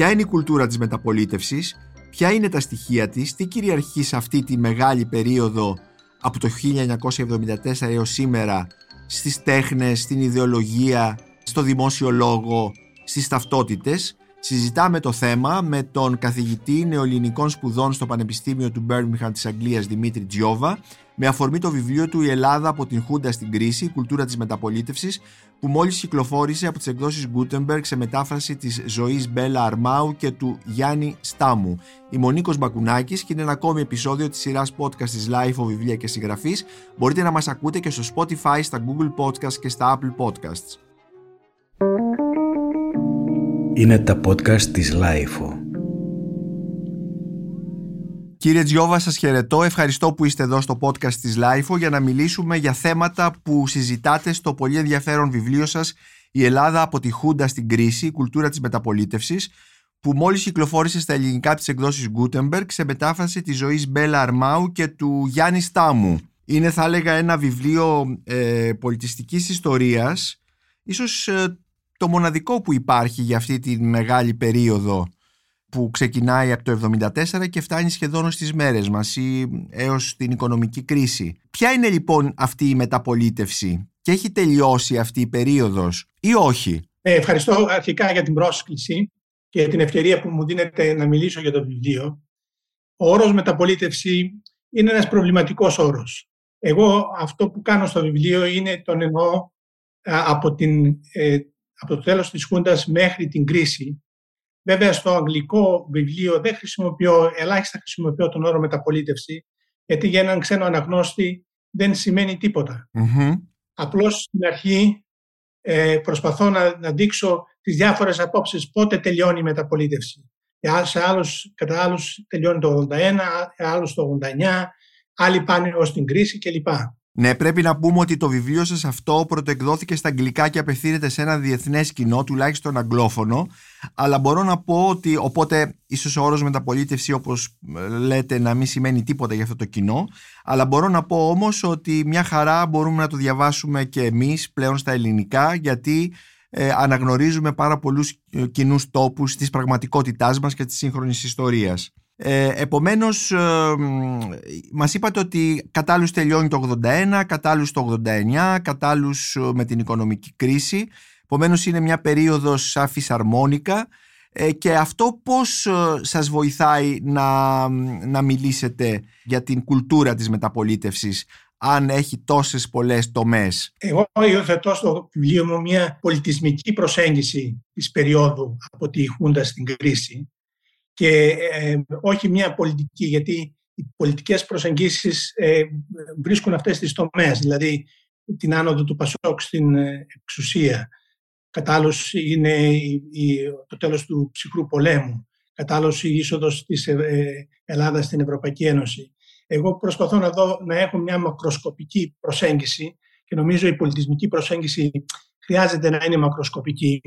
Ποια είναι η κουλτούρα της μεταπολίτευσης, ποια είναι τα στοιχεία της, τι κυριαρχεί σε αυτή τη μεγάλη περίοδο από το 1974 έως σήμερα στις τέχνες, στην ιδεολογία, στο δημόσιο λόγο, στις ταυτότητες. Συζητάμε το θέμα με τον καθηγητή νεοελληνικών σπουδών στο Πανεπιστήμιο του Birmingham της Αγγλίας Δημήτρη Τζιόβα με αφορμή το βιβλίο του «Η Ελλάδα από την Χούντα στην κρίση, η κουλτούρα της μεταπολίτευσης» που μόλις κυκλοφόρησε από τις εκδόσεις Gutenberg σε μετάφραση της ζωής Μπέλα Αρμάου και του Γιάννη Στάμου. Η Μονίκος Μπακουνάκης και είναι ένα ακόμη επεισόδιο της σειράς podcast της Life βιβλία και συγγραφής. Μπορείτε να μας ακούτε και στο Spotify, στα Google Podcasts και στα Apple Podcasts. Είναι τα podcast της Life. Κύριε Τζιόβα, σας χαιρετώ. Ευχαριστώ που είστε εδώ στο podcast της LIFO για να μιλήσουμε για θέματα που συζητάτε στο πολύ ενδιαφέρον βιβλίο σας «Η Ελλάδα από τη Χούντα στην κρίση, η κουλτούρα της μεταπολίτευσης» που μόλις κυκλοφόρησε στα ελληνικά της εκδόσεις Gutenberg σε μετάφραση της ζωής Μπέλα Αρμάου και του Γιάννη Στάμου. Είναι θα έλεγα ένα βιβλίο ε, πολιτιστικής ιστορίας, ίσως ε, το μοναδικό που υπάρχει για αυτή τη μεγάλη περίοδο που ξεκινάει από το 1974 και φτάνει σχεδόν στις μέρες μας ή έως την οικονομική κρίση. Ποια είναι λοιπόν αυτή η μεταπολίτευση και έχει τελειώσει αυτή η περίοδος ή όχι; Ε, ευχαριστώ αρχικά για την πρόσκληση και την ευκαιρία που μου δίνετε να μιλήσω για το βιβλίο. Ο όρος μεταπολίτευση είναι ένας προβληματικός όρος. Εγώ αυτό που κάνω στο βιβλίο είναι τον εννοώ από, την, ε, από το τέλος της Χούντας μέχρι την κρίση Βέβαια στο αγγλικό βιβλίο δεν χρησιμοποιώ, ελάχιστα χρησιμοποιώ τον όρο μεταπολίτευση, γιατί για έναν ξένο αναγνώστη δεν σημαίνει τίποτα. Απλώς στην αρχή ε, προσπαθώ να, να δείξω τις διάφορες απόψεις πότε τελειώνει η μεταπολίτευση. Σε άλλους, κατά άλλους τελειώνει το 81, άλλους το 89, άλλοι πάνε ως την κρίση κλπ. Ναι, πρέπει να πούμε ότι το βιβλίο σας αυτό πρωτοεκδόθηκε στα αγγλικά και απευθύνεται σε ένα διεθνές κοινό, τουλάχιστον αγγλόφωνο, αλλά μπορώ να πω ότι, οπότε ίσως ο όρος μεταπολίτευση όπως ε, λέτε να μην σημαίνει τίποτα για αυτό το κοινό, αλλά μπορώ να πω όμως ότι μια χαρά μπορούμε να το διαβάσουμε και εμείς πλέον στα ελληνικά, γιατί ε, αναγνωρίζουμε πάρα πολλούς ε, κοινούς τόπους της πραγματικότητάς μας και της σύγχρονης ιστορίας. Ε, επομένως, ε, μας είπατε ότι κατάλληλους τελειώνει το 81, κατάλληλους το 89, κατάλληλους ε, με την οικονομική κρίση. Επομένως είναι μια περίοδος σαν φυσαρμόνικα ε, και αυτό πώς ε, σας βοηθάει να, να μιλήσετε για την κουλτούρα της μεταπολίτευσης αν έχει τόσες πολλές τομές; Εγώ υιοθετώ στο βιβλίο μου μια πολιτισμική προσέγγιση της περίοδου από τη Χούντα στην κρίση και ε, όχι μια πολιτική, γιατί οι πολιτικές προσεγγίσεις ε, βρίσκουν αυτές τις τομές, δηλαδή την άνοδο του Πασόκ στην ε, εξουσία. Κατάλληλος είναι η, το τέλος του ψυχρού πολέμου. Κατάλληλος η είσοδος της Ελλάδας στην Ευρωπαϊκή Ένωση. Εγώ προσπαθώ να, δω, να έχω μια μακροσκοπική προσέγγιση και νομίζω η πολιτισμική προσέγγιση χρειάζεται να είναι μακροσκοπική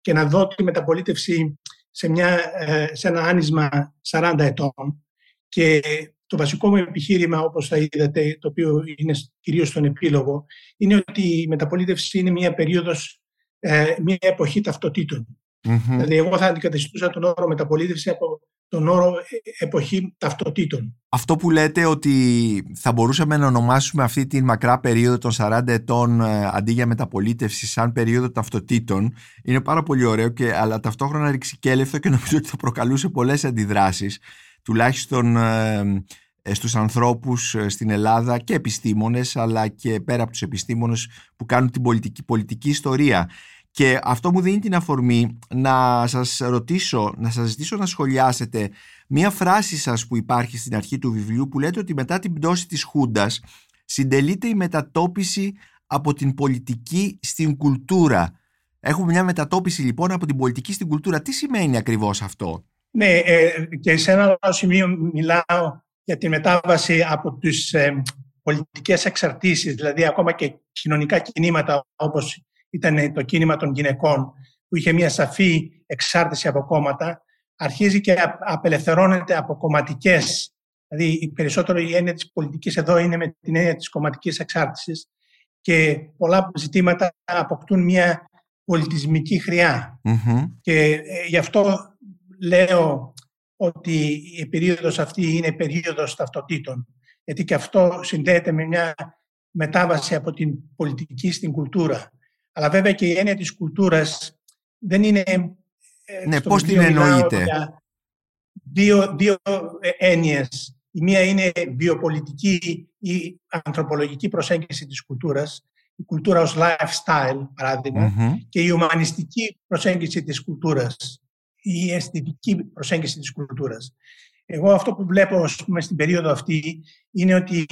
και να δω τη μεταπολίτευση σε, μια, ε, σε ένα άνισμα 40 ετών και το βασικό μου επιχείρημα, όπως θα είδατε, το οποίο είναι κυρίως στον επίλογο, είναι ότι η μεταπολίτευση είναι μια περίοδος, ε, μια εποχή ταυτοτήτων. Δηλαδή, εγώ θα αντικαταστούσα τον όρο μεταπολίτευση από τον όρο ε, εποχή ταυτοτήτων. Αυτό που λέτε ότι θα μπορούσαμε να ονομάσουμε αυτή τη μακρά περίοδο των 40 ετών ε, αντί για μεταπολίτευση σαν περίοδο ταυτοτήτων είναι πάρα πολύ ωραίο και, αλλά ταυτόχρονα ρηξικέλευτο και νομίζω ότι θα προκαλούσε πολλές αντιδράσεις τουλάχιστον ε, στους ανθρώπους στην Ελλάδα και επιστήμονες αλλά και πέρα από τους επιστήμονες που κάνουν την πολιτική, πολιτική ιστορία. Και αυτό μου δίνει την αφορμή να σας ρωτήσω, να σας ζητήσω να σχολιάσετε μία φράση σας που υπάρχει στην αρχή του βιβλίου που λέτε ότι μετά την πτώση της Χούντας συντελείται η μετατόπιση από την πολιτική στην κουλτούρα. Έχουμε μια μετατόπιση λοιπόν από την πολιτική στην κουλτούρα. Τι σημαίνει ακριβώς αυτό; Ναι, ε, και σε ένα άλλο σημείο μιλάω για τη μετάβαση από τις ε, πολιτικές εξαρτήσεις, δηλαδή ακόμα και κοινωνικά κινήματα όπως ήταν το κίνημα των γυναικών που είχε μια σαφή εξάρτηση από κόμματα, αρχίζει και απελευθερώνεται από κομματικές. Δηλαδή, περισσότερο η έννοια της πολιτικής εδώ είναι με την έννοια της κομματικής εξάρτησης και πολλά ζητήματα αποκτούν μια πολιτισμική Και ε, γι' αυτό λέω ότι η περίοδος αυτή είναι περίοδος ταυτοτήτων, γιατί και αυτό συνδέεται με μια μετάβαση από την πολιτική στην κουλτούρα. Αλλά βέβαια και η έννοια της κουλτούρας δεν είναι... Ε, ναι, πώς την εννοείτε. Δύο, δύο ε, έννοιες. Η μία είναι βιοπολιτική ή ανθρωπολογική προσέγγιση της κουλτούρας, η κουλτούρα ως lifestyle, παραδειγμα και η ουμανιστική προσέγγιση της κουλτούρας, η αισθητική προσέγγιση της κουλτούρας. Εγώ αυτό που βλέπω πούμε, στην περίοδο αυτή είναι ότι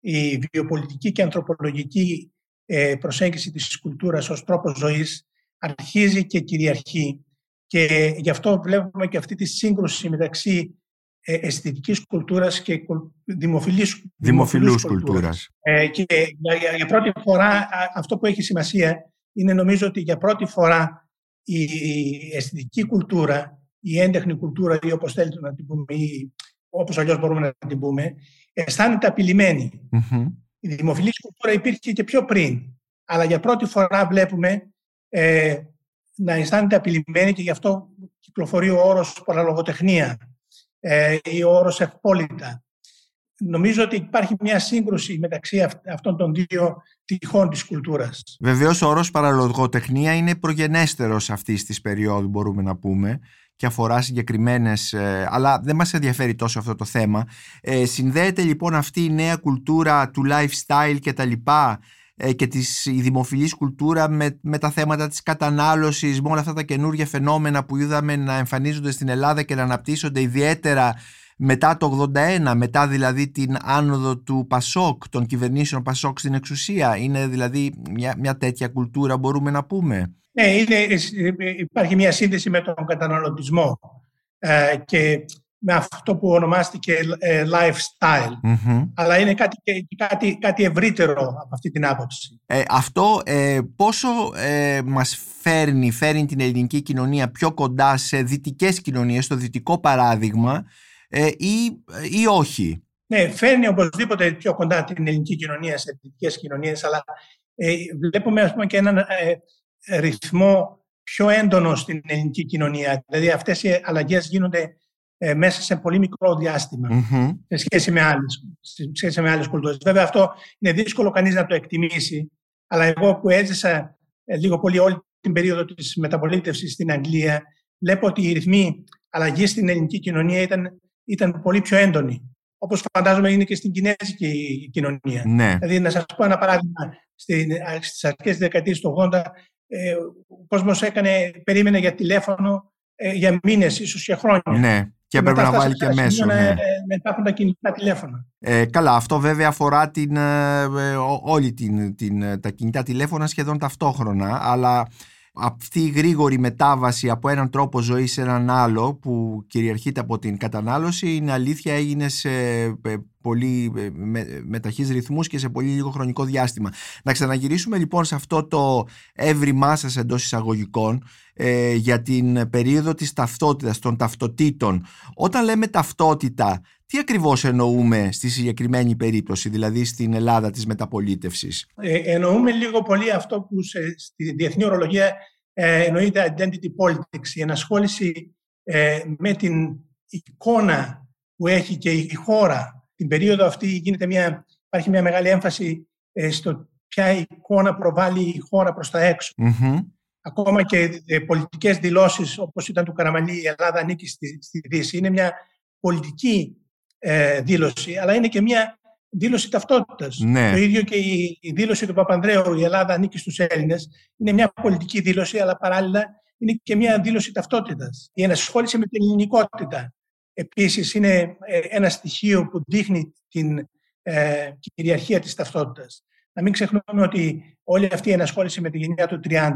η βιοπολιτική και ανθρωπολογική ε, προσέγγιση της κουλτούρας ως τρόπος ζωής αρχίζει και κυριαρχεί. Και γι' αυτό βλέπουμε και αυτή τη σύγκρουση μεταξύ ε, αισθητικής κουλτούρας και δημοφιλής, δημοφιλούς κουλτούρας. Ε, και για, για, πρώτη φορά αυτό που έχει σημασία είναι νομίζω ότι για πρώτη φορά η, αισθητική κουλτούρα, η έντεχνη κουλτούρα ή όπως θέλετε να την πούμε ή όπως αλλιώς μπορούμε να την πούμε, αισθάνεται Η δημοφιλής κουλτούρα υπήρχε και πιο πριν, αλλά για πρώτη φορά βλέπουμε ε, να αισθάνεται απειλημένη και γι' αυτό κυκλοφορεί ο όρος παραλογοτεχνία ε, ή ο όρος ευπόλυτα. Νομίζω ότι υπάρχει μια σύγκρουση μεταξύ αυτών των δύο τυχών της κουλτούρας. Βεβαίως ο όρος παραλογοτεχνία είναι προγενέστερος αυτής της περίοδου μπορούμε να πούμε και αφορά συγκεκριμένες, ε, αλλά δεν μας ενδιαφέρει τόσο αυτό το θέμα. Ε, συνδέεται λοιπόν αυτή η νέα κουλτούρα του lifestyle και τα λοιπά ε, και της, η δημοφιλής κουλτούρα με, με τα θέματα της κατανάλωσης, με όλα αυτά τα καινούργια φαινόμενα που είδαμε να εμφανίζονται στην Ελλάδα και να αναπτύσσονται ιδιαίτερα μετά το 81, μετά δηλαδή την άνοδο του Πασόκ, των κυβερνήσεων Πασόκ στην εξουσία. Είναι δηλαδή μια, μια τέτοια κουλτούρα μπορούμε να πούμε; Ναι, είναι, υπάρχει μια σύνδεση με τον καταναλωτισμό ε, και με αυτό που ονομάστηκε ε, lifestyle. Αλλά είναι κάτι, κάτι, κάτι ευρύτερο από αυτή την άποψη. Ε, αυτό ε, πόσο ε, μας φέρνει, φέρνει την ελληνική κοινωνία πιο κοντά σε δυτικές κοινωνίες, στο δυτικό παράδειγμα ε, ή, ή όχι; Ναι, φέρνει οπωσδήποτε πιο κοντά την ελληνική κοινωνία σε δυτικές κοινωνίες, αλλά ε, βλέπουμε ας πούμε και έναν ρυθμό πιο έντονο στην ελληνική κοινωνία. Δηλαδή αυτές οι αλλαγές γίνονται ε, μέσα σε πολύ μικρό σε σχέση με άλλες, σε σχέση με άλλες κουλτούρες. Βέβαια αυτό είναι δύσκολο κανείς να το εκτιμήσει, αλλά εγώ που έζησα ε, λίγο πολύ όλη την περίοδο της μεταπολίτευσης στην Αγγλία, βλέπω ότι οι ρυθμοί αλλαγής στην ελληνική κοινωνία ήταν, ήταν πολύ πιο έντονοι. Όπως φαντάζομαι είναι και στην κινέζικη κοινωνία. Ναι. Δηλαδή, να σας πω ένα παράδειγμα, στις αρχές της δεκαετίας του 80, ε, ο κόσμος περίμενε για τηλέφωνο ε, για μήνες, ίσως και χρόνια. Ναι. Και έπρεπε να βάλει και μέσο. Ναι. Ε, μετά από τα κινητά τηλέφωνα. Ε, καλά, αυτό βέβαια αφορά την, ε, όλη την, την, τα κινητά τηλέφωνα σχεδόν ταυτόχρονα, αλλά αυτή η γρήγορη μετάβαση από έναν τρόπο ζωής σε έναν άλλο που κυριαρχείται από την κατανάλωση είναι αλήθεια έγινε σε πολύ με, με ρυθμούς και σε πολύ λίγο χρονικό διάστημα. Να ξαναγυρίσουμε λοιπόν σε αυτό το έβριμά σας εντός εισαγωγικών ε, για την περίοδο της ταυτότητας, των ταυτοτήτων. Όταν λέμε ταυτότητα, τι ακριβώς εννοούμε στη συγκεκριμένη περίπτωση, δηλαδή στην Ελλάδα της μεταπολίτευσης; Ε, εννοούμε λίγο πολύ αυτό που σε, στη διεθνή ορολογία ε, εννοείται identity politics, η ενασχόληση ε, με την εικόνα που έχει και η χώρα. Την περίοδο αυτή γίνεται μια, υπάρχει μια μεγάλη έμφαση ε, στο ποια εικόνα προβάλλει η χώρα προς τα εξω ακόμα και ε, πολιτικές δηλώσεις όπως ήταν του Καραμαλή η Ελλάδα ανήκει στη, στη Δύση είναι μια πολιτική ε, δήλωση αλλά είναι και μια δήλωση ταυτότητας. Ναι. Το ίδιο και η, η, δήλωση του Παπανδρέου η Ελλάδα ανήκει στους Έλληνες είναι μια πολιτική δήλωση αλλά παράλληλα είναι και μια δήλωση ταυτότητας. Η ενασχόληση με την ελληνικότητα επίσης είναι ε, ένα στοιχείο που δείχνει την ε, κυριαρχία της ταυτότητας. Να μην ξεχνούμε ότι όλη αυτή η ενασχόληση με τη γενιά του 30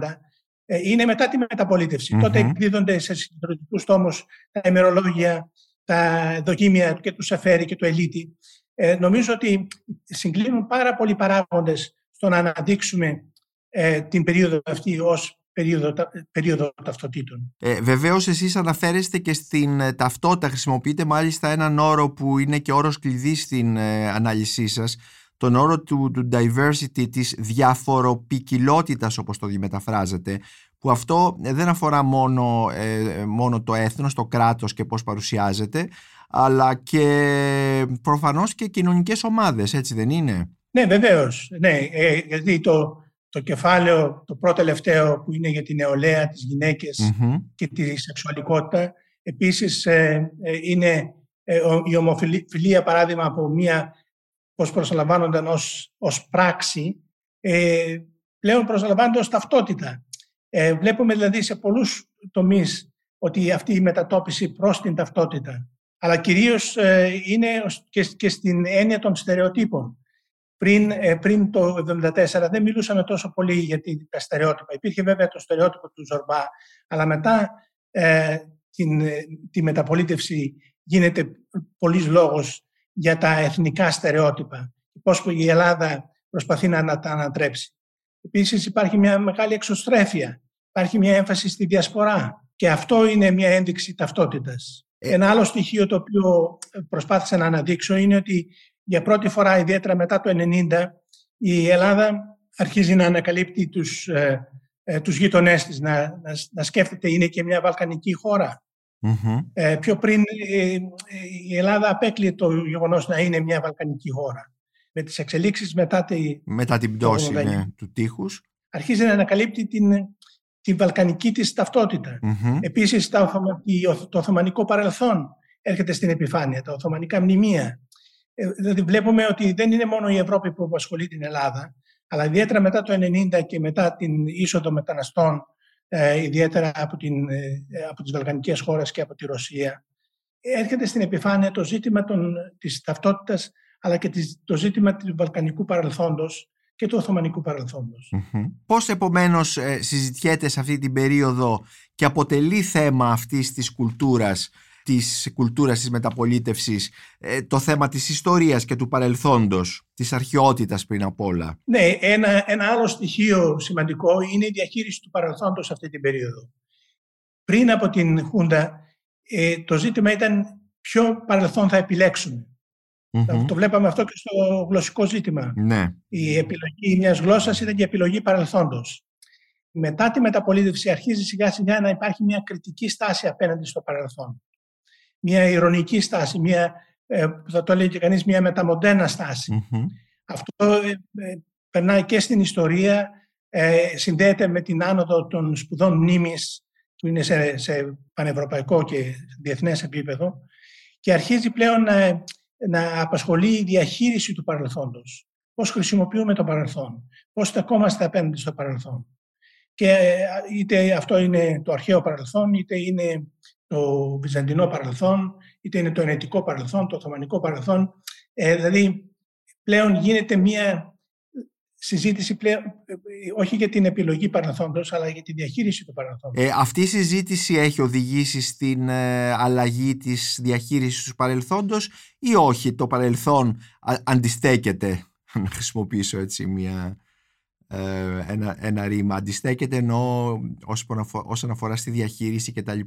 ε, είναι μετά τη μεταπολιτευση Τότε εκδίδονται σε συγκεντρωτικού τόμους τα ημερολόγια, τα δοκίμια και του Σεφέρη και του Ελίτη. Ε, νομίζω ότι συγκλίνουν πάρα πολλοί παράγοντες στο να αναδείξουμε ε, την περίοδο αυτή ως περίοδο, περίοδο ταυτοτήτων. Ε, Βεβαίως, εσείς αναφέρεστε και στην ε, ταυτότητα. Χρησιμοποιείτε μάλιστα έναν όρο που είναι και όρο κλειδί στην ανάλυση σας, τον όρο του, του diversity, της διαφοροπικιλότητας όπως το μεταφράζεται, που αυτό δεν αφορά μόνο, ε, μόνο το έθνος, το κράτος και πώς παρουσιάζεται, αλλά και προφανώς και κοινωνικές ομάδες, έτσι δεν είναι; Ναι, βεβαίως. Ναι, ε, γιατί το, το κεφάλαιο, το πρώτο τελευταίο που είναι για την νεολαία, τις γυναικες και τη σεξουαλικότητα, επίσης ε, ε, είναι η ομοφιλία παράδειγμα από μία πώς προσλαμβάνονταν ως, ως πράξη, πλέον προσλαμβάνονται ως ταυτότητα. Βλέπουμε δηλαδή σε πολλούς τομείς ότι αυτή η μετατόπιση προς την ταυτότητα, αλλά κυρίως είναι και, και στην έννοια των στερεοτύπων. Πριν, ε, πριν το 1974 δεν μιλούσαμε τόσο πολύ για τα στερεότυπα. Υπήρχε βέβαια το στερεότυπο του Ζορμπά, αλλά μετά ε, την, τη μεταπολίτευση γίνεται πολλής λόγος για τα εθνικά στερεότυπα. Πώς η Ελλάδα προσπαθεί να τα ανατρέψει. Επίσης υπάρχει μια μεγάλη εξωστρέφεια. Υπάρχει μια έμφαση στη διασπορά. Και αυτό είναι μια ένδειξη ταυτότητας. Ε, Ένα άλλο στοιχείο το οποίο προσπάθησα να αναδείξω είναι ότι για πρώτη φορά, ιδιαίτερα μετά το 1990, η Ελλάδα αρχίζει να ανακαλύπτει τους, ε, ε, τους γείτονές της, να, να, να σκέφτεται είναι και μια βαλκανική Ε, πιο πριν ε, η Ελλάδα απέκλειε το γεγονός να είναι μια βαλκανική χώρα. Με τις εξελίξεις μετά, τη, μετά την πτώση ναι, του τείχους. Αρχίζει να ανακαλύπτει την, την βαλκανική της ταυτότητα. Mm-hmm. Επίσης το, το Οθωμανικό παρελθόν έρχεται στην επιφάνεια, τα Οθωμανικά μνημεία. Ε, δηλαδή βλέπουμε ότι δεν είναι μόνο η Ευρώπη που απασχολεί την Ελλάδα, αλλά ιδιαίτερα μετά το 1990 και μετά την είσοδο μεταναστών, ε, ιδιαίτερα από, την, ε, από τις Βαλκανικές χώρες και από τη Ρωσία, έρχεται στην επιφάνεια το ζήτημα των, της ταυτότητας, αλλά και το ζήτημα του βαλκανικού παρελθόντος και του Οθωμανικού παρελθόντος. Mm-hmm. Πώς επομένως συζητιέται σε αυτή την περίοδο και αποτελεί θέμα αυτής της κουλτούρας της κουλτούρας της μεταπολίτευσης, ε, το θέμα της ιστορίας και του παρελθόντος, της αρχαιότητας πριν απ' όλα; Ναι, ένα, ένα άλλο στοιχείο σημαντικό είναι η διαχείριση του παρελθόντος αυτή την περίοδο. Πριν από την Χούντα, ε, το ζήτημα ήταν ποιο παρελθόν θα επιλέξουμε. Το βλέπαμε αυτό και στο γλωσσικό ζήτημα. Ναι. Η επιλογή μιας γλώσσας ήταν και επιλογή παρελθόντος. Μετά τη μεταπολίτευση αρχίζει σιγά σιγά να υπάρχει μια κριτική στάση απέναντι στο παρελθόν μια ηρωνική στάση, μια, ε, θα το λέει και κανείς, μια μεταμοντένα Αυτό ε, ε, περνάει και στην ιστορία, συνδέεται με την άνοδο των σπουδών μνήμης που είναι σε, σε πανευρωπαϊκό και διεθνές επίπεδο και αρχίζει πλέον να, να απασχολεί η διαχείριση του παρελθόντος. Πώς χρησιμοποιούμε το παρελθόν, πώς στεκόμαστε απέναντι στο παρελθόν. Και είτε αυτό είναι το αρχαίο παρελθόν, είτε είναι το βυζαντινό παρελθόν, είτε είναι το ενετικό παρελθόν, το οθωμανικό παρελθόν. Ε, δηλαδή, πλέον γίνεται μία συζήτηση πλέον, όχι για την επιλογή παρελθόντος, αλλά για τη διαχείριση του παρελθόντος. Ε, αυτή η συζήτηση έχει οδηγήσει στην ε, αλλαγή της διαχείρισης του παρελθόντος ή όχι, το παρελθόν αντιστέκεται, να χρησιμοποιήσω έτσι μια, ε, ένα, ένα ρήμα, αντιστέκεται ενώ όσον αφορά στη διαχείριση κτλ.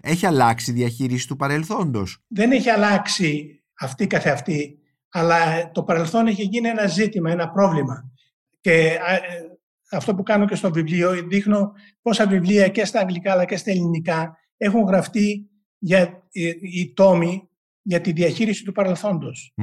Έχει αλλάξει η διαχείριση του παρελθόντος; Δεν έχει αλλάξει αυτή καθεαυτή, αλλά το παρελθόν έχει γίνει ένα ζήτημα, ένα πρόβλημα. Και ε, αυτό που κάνω και στο βιβλίο, δείχνω πόσα βιβλία και στα αγγλικά αλλά και στα ελληνικά έχουν γραφτεί για ε, οι τόμοι για τη διαχείριση του παρελθοντος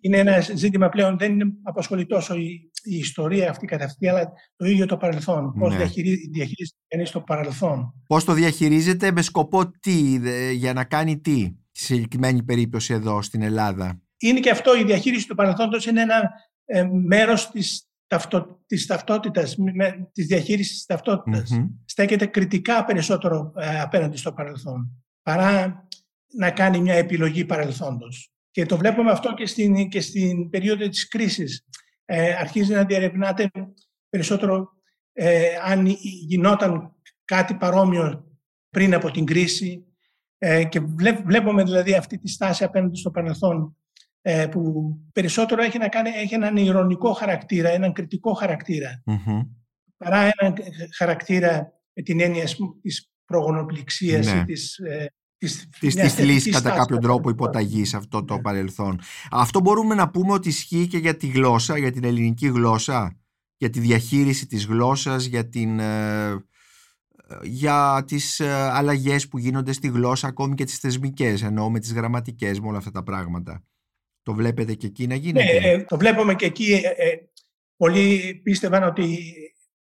Είναι ένα ζήτημα πλέον, δεν απασχολεί τόσο η, η ιστορία αυτή καθ' αυτή, αλλά το ίδιο το παρελθόν. Πώς ναι. διαχειρίζεται κανείς το παρελθόν. Πώς το διαχειρίζεται με σκοπό τι, για να κάνει τι, στη συγκεκριμένη περίπτωση εδώ στην Ελλάδα; Είναι και αυτό, η διαχείριση του παρελθόντος είναι ένα ε, μέρος της, ταυτο, της ταυτότητας, με, της διαχείρισης της ταυτότητας. Στέκεται κριτικά περισσότερο ε, απέναντι στο παρελθόν, παρά να κάνει μια επιλογή παρελθόντος. Και το βλέπουμε αυτό και στην, και στην περίοδο της κρίσης ε, αρχίζει να διαρευνάται περισσότερο ε, αν γινόταν κάτι παρόμοιο πριν από την κρίση ε, και βλέπουμε δηλαδή αυτή τη στάση απέναντι στο παρελθόν ε, που περισσότερο έχει, να κάνει, έχει έναν ηρωνικό χαρακτήρα, έναν κριτικό παρά έναν χαρακτήρα με την έννοια της προγονοπληξίας ναι. ή της, ε, της, της, μιας της λύσης θετικής κατά τάσης. κάποιο τρόπο υποταγής σε αυτό το Ναι. παρελθόν. Αυτό μπορούμε να πούμε ότι ισχύει και για τη γλώσσα, για την ελληνική γλώσσα, για τη διαχείριση της γλώσσας, για, την, ε, για τις ε, αλλαγές που γίνονται στη γλώσσα, ακόμη και τις θεσμικές, εννοώ με τις γραμματικές, με όλα αυτά τα πράγματα. Το βλέπετε και εκεί να Ναι, γίνεται; ε, το βλέπουμε και εκεί. ε, ε, πολλοί πίστευαν ότι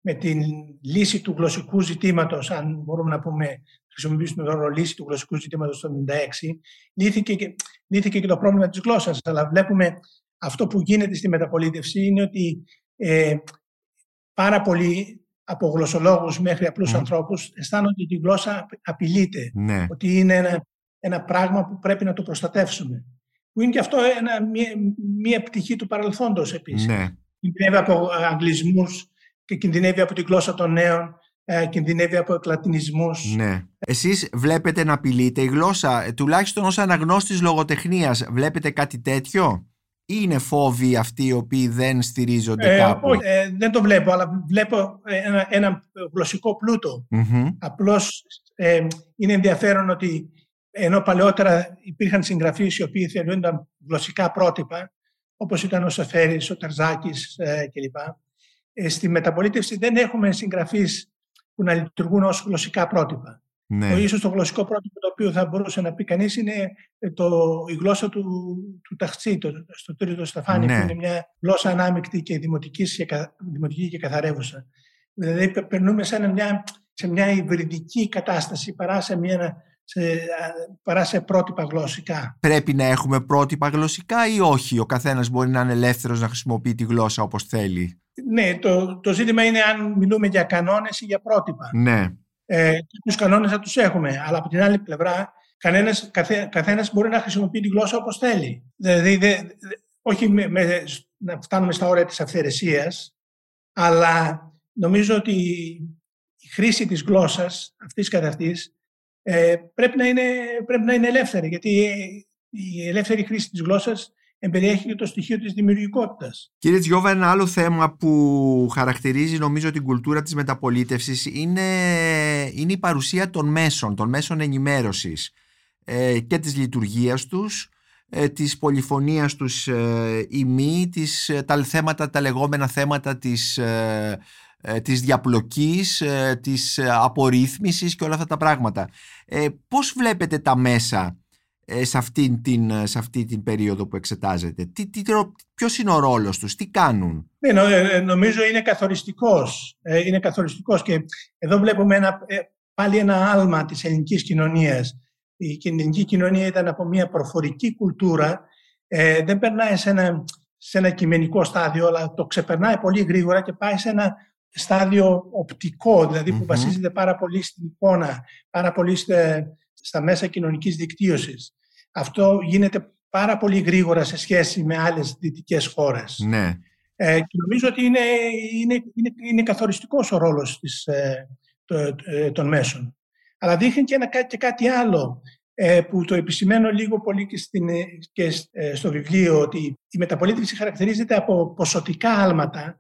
με την λύση του γλωσσικού ζητήματος, αν μπορούμε να πούμε, χρησιμοποιήσουμε τον όρο λύση του γλωσσικού ζητήματος το 1996, λύθηκε και, λύθηκε και το πρόβλημα της γλώσσας. Αλλά βλέπουμε αυτό που γίνεται στη μεταπολίτευση είναι ότι ε, πάρα πολλοί από γλωσσολόγους μέχρι απλούς Μμμ. ανθρώπους αισθάνονται ότι η γλώσσα απειλείται ναι, ότι είναι ένα, ένα πράγμα που πρέπει να το προστατεύσουμε. Που είναι και αυτό ένα, μία, μία πτυχή του παρελθόντος επίσης. ναι. Κινδυνεύει από ε, αγγλισμούς και κινδυνεύει από τη γλώσσα των νέων, ε, κινδυνεύει από εκλατινισμούς. Ναι. Εσείς βλέπετε να απειλείται η γλώσσα, ε, τουλάχιστον ως αναγνώστης λογοτεχνίας, βλέπετε κάτι τέτοιο; Ή είναι φόβοι αυτοί οι οποίοι δεν στηρίζονται Ε, κάπου; όχι, ε, δεν το βλέπω, αλλά βλέπω ε, ένα, ένα γλωσσικό πλούτο. Μμμ. Απλώς ε, είναι ενδιαφέρον ότι ενώ παλαιότερα υπήρχαν συγγραφείς οι οποίοι θεωρούνταν γλωσσικά πρότυπα, όπως ήταν ο Σεφέρης, ο Τερζάκης ε, κλπ. Ε, στη μεταπολίτευση δεν έχουμε συγγραφείς που να λειτουργούν ως γλωσσικά πρότυπα. Ναι. Το ίσως το γλωσσικό πρότυπο το οποίο θα μπορούσε να πει κανείς είναι ε, το, η γλώσσα του, του Ταχτσί, το, στο τρίτο σταφάνι, Ναι. που είναι μια γλώσσα ανάμεικτη και δημοτικής και, κα- δημοτική και καθαρεύουσα. Δηλαδή πε- περνούμε σε, ένα, μια, σε μια υβριδική κατάσταση παρά σε, μια, σε, α, παρά σε πρότυπα γλωσσικά. Πρέπει να έχουμε πρότυπα γλωσσικά ή όχι; Ο καθένας μπορεί να είναι ελεύθερος να χρησιμοποιεί τη γλώσσα όπως θέλει. Ναι, το, το ζήτημα είναι αν μιλούμε για κανόνες ή για πρότυπα. Ναι. Ε, τους κανόνες θα τους έχουμε, αλλά από την άλλη πλευρά κανένας, καθέ, καθένας μπορεί να χρησιμοποιεί τη γλώσσα όπως θέλει. Δηλαδή, δε, δε- όχι με, με- να φτάνουμε στα όρια της αυθαιρεσίας, αλλά νομίζω ότι η χρήση της γλώσσας αυτής καθ' αυτής ε, πρέπει, να είναι, πρέπει να είναι ελεύθερη, γιατί ε, η ελεύθερη χρήση της γλώσσας εμπεριέχει και το στοιχείο της δημιουργικότητας. Κύριε Τζιώβα, ένα άλλο θέμα που χαρακτηρίζει νομίζω την κουλτούρα της μεταπολίτευσης είναι, είναι η παρουσία των μέσων, των μέσων ενημέρωσης ε, και της λειτουργίας τους, ε, της πολυφωνίας τους ε, ή μη, της, ε, τα θέματα, τα λεγόμενα θέματα της, ε, ε, της διαπλοκής, ε, της ε, απορρίθμισης και όλα αυτά τα πράγματα. Ε, πώς βλέπετε τα μέσα ε, σε, αυτή την, σε αυτή την περίοδο που εξετάζετε. Τι, τι, ποιος είναι ο ρόλος τους, τι κάνουν; Ναι, νο- ε, νομίζω είναι καθοριστικός. Ε, είναι καθοριστικός και εδώ βλέπουμε ένα, ε, πάλι ένα άλμα της ελληνικής κοινωνίας. Η ελληνική κοινωνία ήταν από μια προφορική κουλτούρα, ε, δεν περνάει σε ένα, σε ένα κειμενικό στάδιο, αλλά το ξεπερνάει πολύ γρήγορα και πάει σε ένα στάδιο οπτικό, δηλαδή που Μμμ. βασίζεται πάρα πολύ στην εικόνα, πάρα πολύ στα, στα μέσα κοινωνικής δικτύωσης. Αυτό γίνεται πάρα πολύ γρήγορα σε σχέση με άλλες δυτικές χώρες. Ναι. Ε, και νομίζω ότι είναι, είναι, είναι, είναι καθοριστικός ο ρόλος της, ε, το- ε, των μέσων. Αλλά δείχνει και, ένα, και κάτι άλλο ε, που το επισημαίνω λίγο πολύ και, στην, ε, και ε, στο βιβλίο ότι η μεταπολίτευση χαρακτηρίζεται από ποσοτικά άλματα.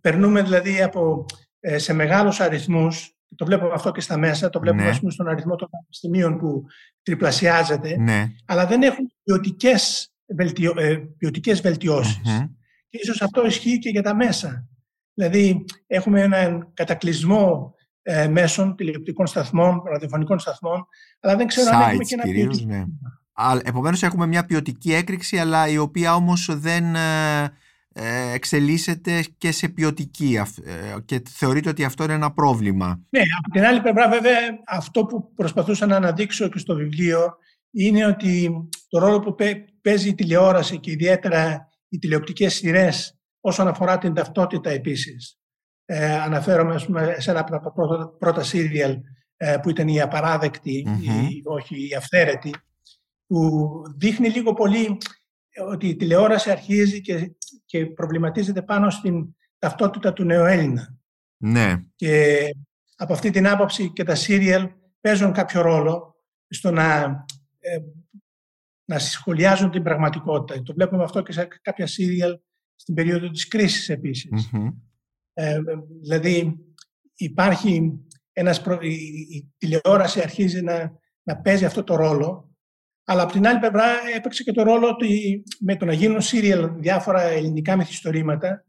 Περνούμε δηλαδή από, ε, σε μεγάλους αριθμούς το βλέπουμε αυτό και στα μέσα, το βλέπουμε Ναι. ας πούμε, στον αριθμό των πανεπιστημίων που τριπλασιάζεται, ναι. αλλά δεν έχουν ποιοτικές, βελτιω, ε, ποιοτικές βελτιώσεις. Μμμ. Και ίσως αυτό ισχύει και για τα μέσα. Δηλαδή έχουμε έναν κατακλυσμό ε, μέσων, τηλεοπτικών σταθμών, ραδιοφωνικών σταθμών, αλλά δεν ξέρω αν έχουμε Sites και ένα κυρίως, ποιοτικό. ναι. Α, Επομένως έχουμε μια ποιοτική έκρηξη αλλά η οποία όμως δεν ε, ε, εξελίσσεται και σε ποιοτική αυ- ε, και θεωρείται ότι αυτό είναι ένα πρόβλημα. Ναι, από την άλλη πλευρά βέβαια αυτό που προσπαθούσα να αναδείξω και στο βιβλίο είναι ότι το ρόλο που παί- παίζει η τηλεόραση και ιδιαίτερα οι τηλεοπτικές σειρές όσον αφορά την ταυτότητα επίσης. Ε, αναφέρομαι ας πούμε, σε ένα από τα πρώτα, πρώτα σύριαλ ε, που ήταν η απαράδεκτη, Μμμ. η, όχι η αυθαίρετη, που δείχνει λίγο πολύ ότι η τηλεόραση αρχίζει και, και προβληματίζεται πάνω στην ταυτότητα του νεοέλληνα. Ναι, Και από αυτή την άποψη και τα σύριαλ παίζουν κάποιο ρόλο στο να, ε, να σχολιάζουν την πραγματικότητα. Το βλέπουμε αυτό και σε κάποια σύριαλ στην περίοδο της κρίσης επίσης. Μμμ. Ε, δηλαδή υπάρχει ένας προ... η, η τηλεόραση αρχίζει να, να παίζει αυτό το ρόλο. Αλλά από την άλλη πλευρά έπαιξε και το ρόλο ότι με το να γίνουν σύριαλ διάφορα ελληνικά μυθιστορήματα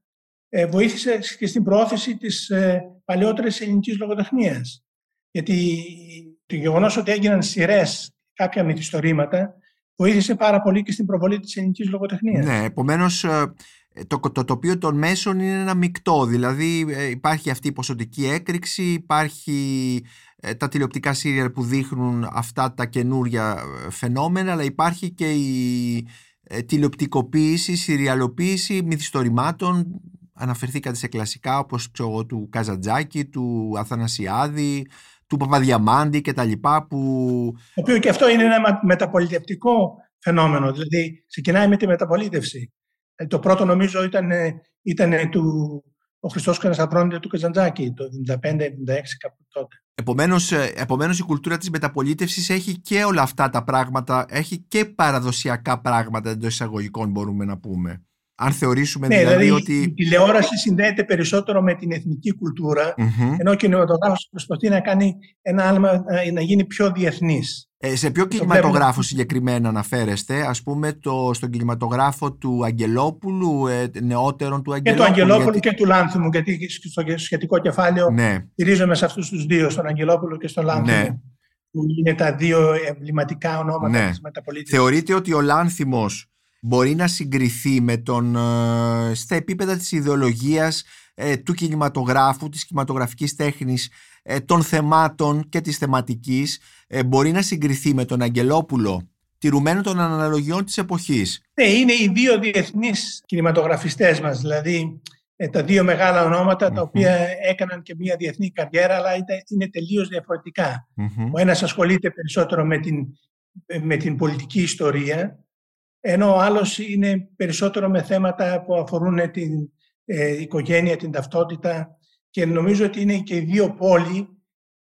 ε, βοήθησε και στην προώθηση της ε, παλαιότερης ελληνικής λογοτεχνίας. Γιατί το γεγονός ότι έγιναν σειρές κάποια μυθιστορήματα βοήθησε πάρα πολύ και στην προβολή της ελληνικής λογοτεχνίας. Ναι, επομένως ε, το, το τοπίο των μέσων είναι ένα μεικτό, δηλαδή ε, υπάρχει αυτή η ποσοτική έκρηξη, υπάρχει ε, τα τηλεοπτικά σύριαλ που δείχνουν αυτά τα καινούρια φαινόμενα, αλλά υπάρχει και η τηλεοπτικοποίηση, συριαλοποίηση μυθιστορημάτων, αναφερθήκατε σε κλασικά όπως ξέρω, του Καζαντζάκη, του Αθανασιάδη, του Παπαδιαμάντη και τα λοιπά που... Το οποίο και αυτό είναι ένα μεταπολιτευτικό φαινόμενο, δηλαδή ξεκινάει με τη μεταπολίτευση. Ε, το πρώτο νομίζω ήταν, ήταν του, ο Χριστός Κανασταπρόνητε του Καζαντζάκη το 1975 76 κάπου τότε. Επομένως, ε, επομένως η κουλτούρα της μεταπολίτευσης έχει και όλα αυτά τα πράγματα, έχει και παραδοσιακά πράγματα εντός εισαγωγικών μπορούμε να πούμε. Αν θεωρήσουμε ναι, δηλαδή, δηλαδή ότι. Η τηλεόραση συνδέεται περισσότερο με την εθνική κουλτούρα, mm-hmm. ενώ ο κινηματογράφος προσπαθεί να κάνει ένα άλμα να γίνει πιο διεθνής. Ε, σε ποιο κινηματογράφο βλέπουμε... συγκεκριμένα αναφέρεστε, ας πούμε το, στον κινηματογράφο του Αγγελόπουλου, ε, νεότερον του Αγγελόπουλου. Και του Αγγελόπουλου γιατί... και του Λάνθιμου, γιατί στο σχετικό κεφάλαιο ναι. στηρίζομαι σε αυτούς τους δύο, στον Αγγελόπουλο και στον Λάνθιμο. Ναι. Που είναι τα δύο εμβληματικά ονόματα ναι. της μεταπολίτευσης. Θεωρείτε ότι ο Λάνθιμος μπορεί να συγκριθεί με τον, ε, στα επίπεδα της ιδεολογίας ε, του κινηματογράφου, της κινηματογραφικής τέχνης, ε, των θεμάτων και της θεματικής, μπορεί να συγκριθεί με τον Αγγελόπουλο, τηρουμένο των αναλογιών της εποχής. Ναι, είναι οι δύο διεθνείς κινηματογραφιστές μας, δηλαδή τα δύο μεγάλα ονόματα τα οποία έκαναν και μια διεθνή καριέρα αλλά είναι τελείως Ο ένας ασχολείται περισσότερο με την, με την πολιτική ιστορία ενώ ο άλλος είναι περισσότερο με θέματα που αφορούν την ε, οικογένεια, την ταυτότητα και νομίζω ότι είναι και οι δύο πόλοι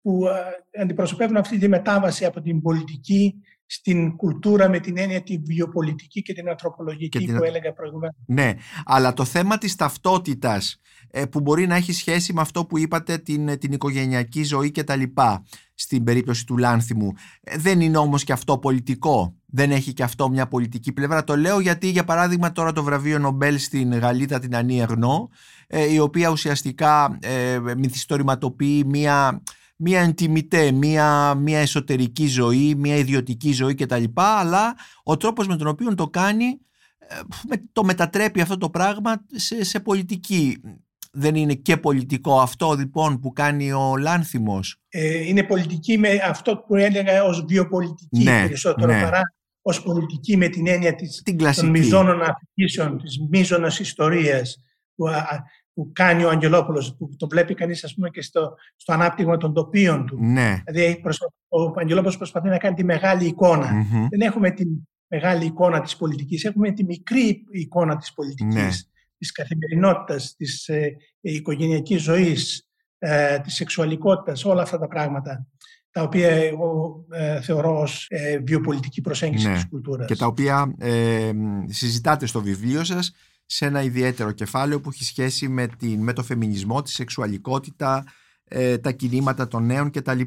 που ε, αντιπροσωπεύουν αυτή τη μετάβαση από την πολιτική στην κουλτούρα με την έννοια τη βιοπολιτική και την ανθρωπολογική που έλεγα προηγουμένως. Ναι, αλλά το θέμα της ταυτότητας ε, που μπορεί να έχει σχέση με αυτό που είπατε την, την οικογενειακή ζωή και τα λοιπά στην περίπτωση του Λάνθιμου ε, δεν είναι όμως και αυτό πολιτικό; Δεν έχει και αυτό μια πολιτική πλευρά το λέω γιατί για παράδειγμα τώρα το βραβείο Νομπέλ στην Γαλλίδα την Ανία Γνώ ε, η οποία ουσιαστικά ε, μυθιστορηματοποιεί μια μια εντιμητέ, μια, μια εσωτερική ζωή, μια ιδιωτική ζωή κτλ. Αλλά ο τρόπος με τον οποίο το κάνει το μετατρέπει αυτό το πράγμα σε, σε πολιτική δεν είναι και πολιτικό αυτό λοιπόν που κάνει ο Λάνθιμος; Ε, είναι πολιτική με αυτό που έλεγα ως βιοπολιτική ναι, περισσότερο ναι. παρά ως πολιτική με την έννοια της, την των μιζώνων αφηγήσεων, της μίζωνας ιστορίας που, που κάνει ο Αγγελόπουλος, που το βλέπει κανείς ας πούμε και στο, στο ανάπτυγμα των τοπίων του. Ναι. Δηλαδή ο Αγγελόπουλος προσπαθεί να κάνει τη μεγάλη Δεν έχουμε τη μεγάλη εικόνα της πολιτικής, έχουμε τη μικρή εικόνα της πολιτικής. Ναι της καθημερινότητας, της ε, οικογενειακής ζωής, ε, της σεξουαλικότητας, όλα αυτά τα πράγματα τα οποία εγώ ε, θεωρώ ως ε, βιοπολιτική προσέγγιση ναι. της κουλτούρας. Και τα οποία ε, συζητάτε στο βιβλίο σας σε ένα ιδιαίτερο κεφάλαιο που έχει σχέση με, την, με το φεμινισμό, τη σεξουαλικότητα, ε, τα κινήματα των νέων κτλ.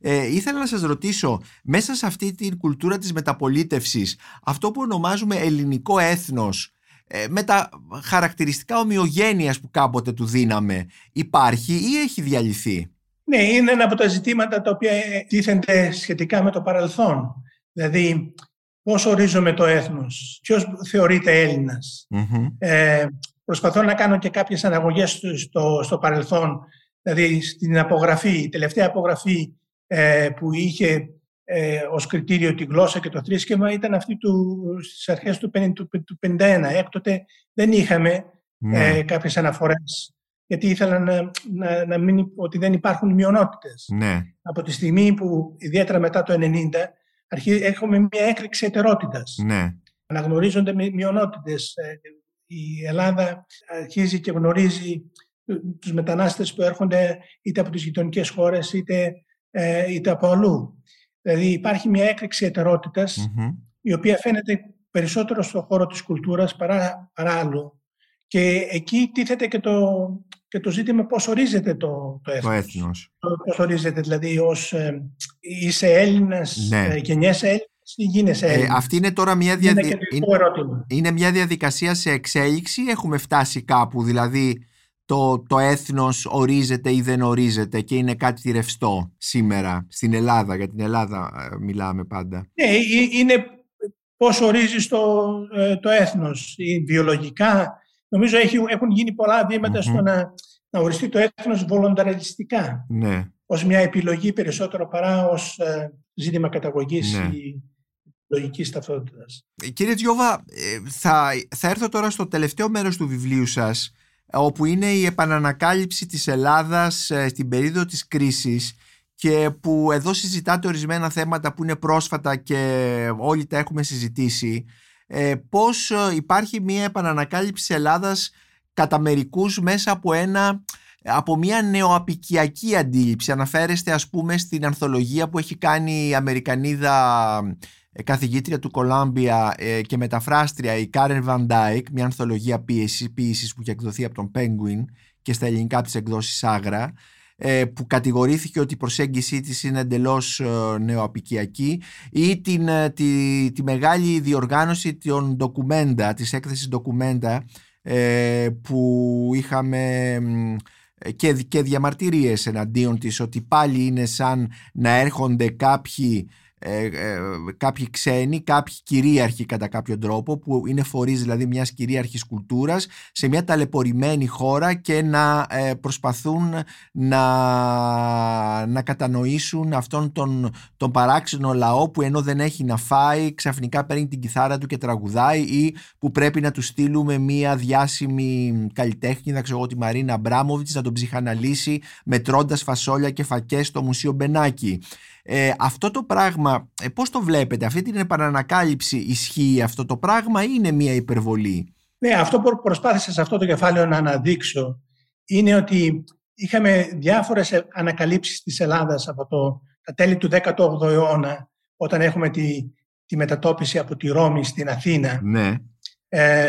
Ε, ήθελα να σας ρωτήσω, μέσα σε αυτή την κουλτούρα της μεταπολίτευσης, αυτό που ονομάζουμε ελληνικό έθνος, ε, με τα χαρακτηριστικά ομοιογένειας που κάποτε του δίναμε υπάρχει ή έχει διαλυθεί; Ναι, είναι ένα από τα ζητήματα τα οποία τίθενται σχετικά με το παρελθόν. Δηλαδή, πώς ορίζουμε το έθνος, ποιος θεωρείται Ε, προσπαθώ να κάνω και κάποιες αναγωγές στο, στο παρελθόν, δηλαδή στην απογραφή, η τελευταία απογραφή ε, που είχε ε, ως κριτήριο τη γλώσσα και το θρήσκευμα ήταν αυτή του, στις αρχές του 1951. Έκτοτε δεν είχαμε ναι. ε, κάποιες αναφορές γιατί ήθελαν να, να, να μην, ότι δεν υπάρχουν μειονότητες. Ναι. Από τη στιγμή που ιδιαίτερα μετά το 1990 έχουμε μια έκρηξη ετερότητας. Ναι. Αναγνωρίζονται μειονότητες. Ε, η Ελλάδα αρχίζει και γνωρίζει τους μετανάστες που έρχονται είτε από τις γειτονικές χώρες είτε, ε, είτε από αλλού. Δηλαδή υπάρχει μια έκρηξη η οποία φαίνεται περισσότερο στον χώρο της κουλτούρας παρά, παρά άλλου. Και εκεί τίθεται και το, και το ζήτημα πώς ορίζεται το, το έθνος. Το έθνος. Πώς ορίζεται δηλαδή ως ε, είσαι Έλληνας, Ναι. ε, γεννιέσαι Έλληνας ή γίνεσαι Ε, Έλληνας; αυτή είναι τώρα μια, Είναι δια... κεντρικό ερώτημα. είναι μια διαδικασία σε εξέλιξη. Έχουμε φτάσει κάπου, δηλαδή το, το έθνος ορίζεται ή δεν ορίζεται και είναι κάτι ρευστό σήμερα στην Ελλάδα. Για την Ελλάδα ε, μιλάμε πάντα. Ναι, ε, είναι πώς ορίζεις το, ε, το έθνος. Ή βιολογικά, νομίζω έχει, έχουν γίνει πολλά βήματα Μμμ. στο να, να οριστεί το έθνος βολονταριστικά. Ναι. ως μια επιλογή περισσότερο παρά ως ε, ζήτημα καταγωγής Ναι. ή λογικής ταυτότητας. Ε, Κύριε Τζιώβα, ε, θα, θα έρθω τώρα στο τελευταίο μέρος του βιβλίου σας όπου είναι η επανανακάλυψη της Ελλάδας ε, στην περίοδο της κρίσης και που εδώ συζητάτε ορισμένα θέματα που είναι πρόσφατα και όλοι τα έχουμε συζητήσει ε, πώς ε, υπάρχει μια επανανακάλυψη της Ελλάδας κατά μερικούς μέσα από ένα από μια νεοαπικιακή αντίληψη; Αναφέρεστε ας πούμε στην ανθολογία που έχει κάνει η Αμερικανίδα ε, καθηγήτρια του Κολάμπια ε, και μεταφράστρια η Κάρεν Van Dyke, μια ανθολογία ποίησης, ποίησης που έχει εκδοθεί από τον Penguin και στα ελληνικά της εκδόσεις Άγρα ε, που κατηγορήθηκε ότι η προσέγγιση της είναι εντελώς ε, νεοαπικιακή ή την, ε, τη, τη μεγάλη διοργάνωση των ντοκουμέντα, της έκθεσης ντοκουμέντα ε, που είχαμε μ, και, και διαμαρτυρίες εναντίον της ότι πάλι είναι σαν να έρχονται κάποιοι ε, ε, κάποιοι ξένοι, κάποιοι κυρίαρχοι κατά κάποιο τρόπο που είναι φορείς δηλαδή μιας κυρίαρχης κουλτούρας σε μια ταλαιπωρημένη χώρα και να ε, προσπαθούν να, να κατανοήσουν αυτόν τον, τον παράξενο λαό που ενώ δεν έχει να φάει ξαφνικά παίρνει την κιθάρα του και τραγουδάει ή που πρέπει να του στείλουμε μια διάσημη καλλιτέχνη, ξέρω εγώ τη Μαρίνα Αμπράμοβιτς να τον ψυχαναλύσει μετρώντας φασόλια και φακές στο Μουσείο Μπενάκη. Ε, αυτό το πράγμα, ε, πώς το βλέπετε, αυτή την επανανακάλυψη ισχύει αυτό το πράγμα ή είναι μια υπερβολή; Ναι, αυτό που προσπάθησα σε αυτό το κεφάλαιο να αναδείξω είναι ότι είχαμε διάφορες ανακαλύψεις της Ελλάδας από το, τα τέλη του 18ου αιώνα όταν έχουμε τη, τη μετατόπιση από τη Ρώμη στην Αθήνα. Ναι. Ε,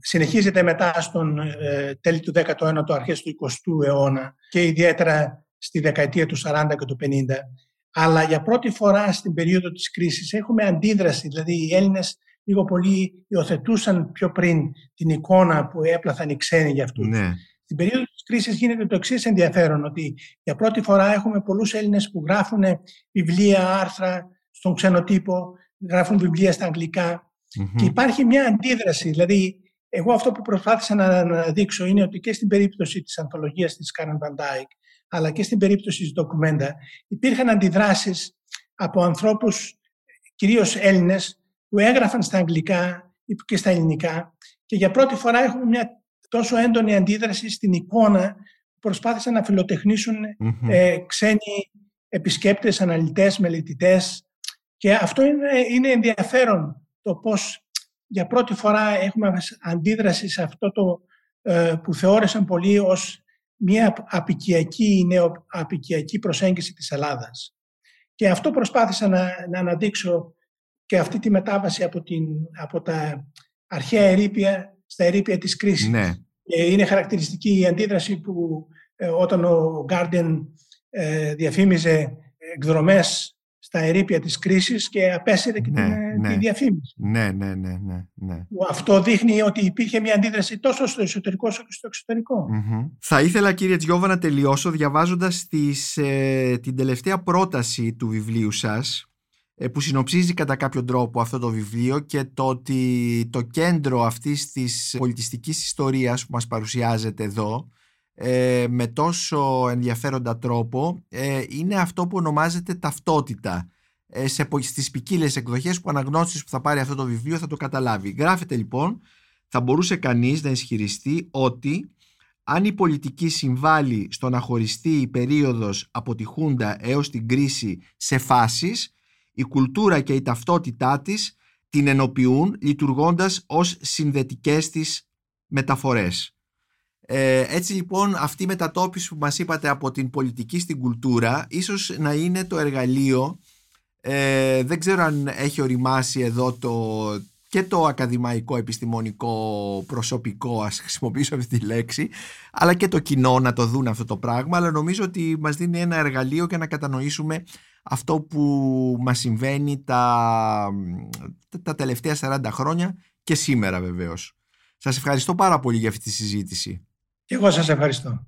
συνεχίζεται μετά στον ε, τέλη του 19ου, το αρχές του 20ου αιώνα και ιδιαίτερα στη δεκαετία του 40 και του 50. Αλλά για πρώτη φορά στην περίοδο της κρίσης έχουμε αντίδραση, δηλαδή οι Έλληνες λίγο πολύ υιοθετούσαν πιο πριν την εικόνα που έπλαθαν οι ξένοι για αυτούς. Ναι. Στην περίοδο της κρίσης γίνεται το εξής ενδιαφέρον, ότι για πρώτη φορά έχουμε πολλούς Έλληνες που γράφουν βιβλία, άρθρα στον ξενοτύπο, γράφουν βιβλία στα αγγλικά Μμμ. και υπάρχει μια αντίδραση. Δηλαδή, εγώ αυτό που προσπάθησα να, να δείξω είναι ότι και στην περίπτωση της ανθολογίας της Karen Van Dyke, αλλά και στην περίπτωση της ντοκουμέντα, υπήρχαν αντιδράσεις από ανθρώπους, κυρίως Έλληνες, που έγραφαν στα αγγλικά και στα ελληνικά και για πρώτη φορά έχουμε μια τόσο έντονη αντίδραση στην εικόνα που προσπάθησαν να φιλοτεχνήσουν Μμμ. ε, ξένοι επισκέπτες, αναλυτές, μελετητές και αυτό είναι, είναι ενδιαφέρον το πώς για πρώτη φορά έχουμε αντίδραση σε αυτό το ε, που θεώρησαν πολλοί ως μια απικιακή, νεοαπικιακή προσέγγιση της Ελλάδας. Και αυτό προσπάθησα να, να αναδείξω και αυτή τη μετάβαση από, την, από τα αρχαία ερήπια στα ερήπια της κρίσης. Ναι. Ε, Είναι χαρακτηριστική η αντίδραση που ε, όταν ο Guardian ε, διαφήμιζε εκδρομές στα ερήπια της κρίσης και απέσυρε και Ναι, την, ε, ναι. τη διαφήμιση. Ναι, ναι, ναι, ναι, ναι. Που Αυτό δείχνει ότι υπήρχε μια αντίδραση τόσο στο εσωτερικό όσο και στο εξωτερικό. Μμμ. Θα ήθελα κύριε Τζιώβα να τελειώσω διαβάζοντας τις, ε, την τελευταία πρόταση του βιβλίου σας ε, που συνοψίζει κατά κάποιο τρόπο αυτό το βιβλίο και το ότι το κέντρο αυτής της πολιτιστικής ιστορίας που μας παρουσιάζεται εδώ ε, με τόσο ενδιαφέροντα τρόπο ε, είναι αυτό που ονομάζεται ταυτότητα ε, σε, πο- στις ποικίλες εκδοχές που αναγνώσεις που θα πάρει αυτό το βιβλίο θα το καταλάβει. Γράφεται λοιπόν θα μπορούσε κανείς να ισχυριστεί ότι αν η πολιτική συμβάλλει στο να χωριστεί η περίοδος από τη Χούντα έως την κρίση σε φάσεις, η κουλτούρα και η ταυτότητά της την ενοποιούν λειτουργώντας ως συνδετικές της μεταφορές. Ε, έτσι λοιπόν αυτή η μετατόπιση που μας είπατε από την πολιτική στην κουλτούρα ίσως να είναι το εργαλείο ε, δεν ξέρω αν έχει οριμάσει εδώ το, και το ακαδημαϊκό επιστημονικό προσωπικό, ας χρησιμοποιήσω αυτή τη λέξη, αλλά και το κοινό να το δουν αυτό το πράγμα, αλλά νομίζω ότι μας δίνει ένα εργαλείο για να κατανοήσουμε αυτό που μας συμβαίνει τα, τα τελευταία 40 χρόνια και σήμερα βεβαίως. Σας ευχαριστώ πάρα πολύ για αυτή τη συζήτηση. Και εγώ σας ευχαριστώ.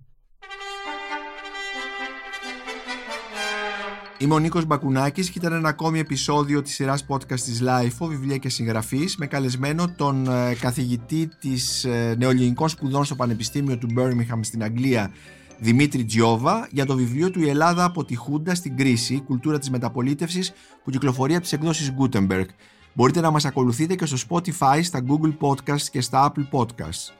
Είμαι ο Νίκος Μπακουνάκης και ήταν ένα ακόμη επεισόδιο της σειράς podcast της LIFO, βιβλία και συγγραφής, με καλεσμένο τον ε, καθηγητή της ε, νεοελληνικών σπουδών στο Πανεπιστήμιο του Birmingham στην Αγγλία, Δημήτρη Τζιόβα, για το βιβλίο του «Η Ελλάδα από τη Χούντα στην κρίση, κουλτούρα της μεταπολίτευσης» που κυκλοφορεί από τις εκδόσεις Gutenberg. Μπορείτε να μας ακολουθείτε και στο Spotify, στα Google Podcasts και στα Apple Podcasts.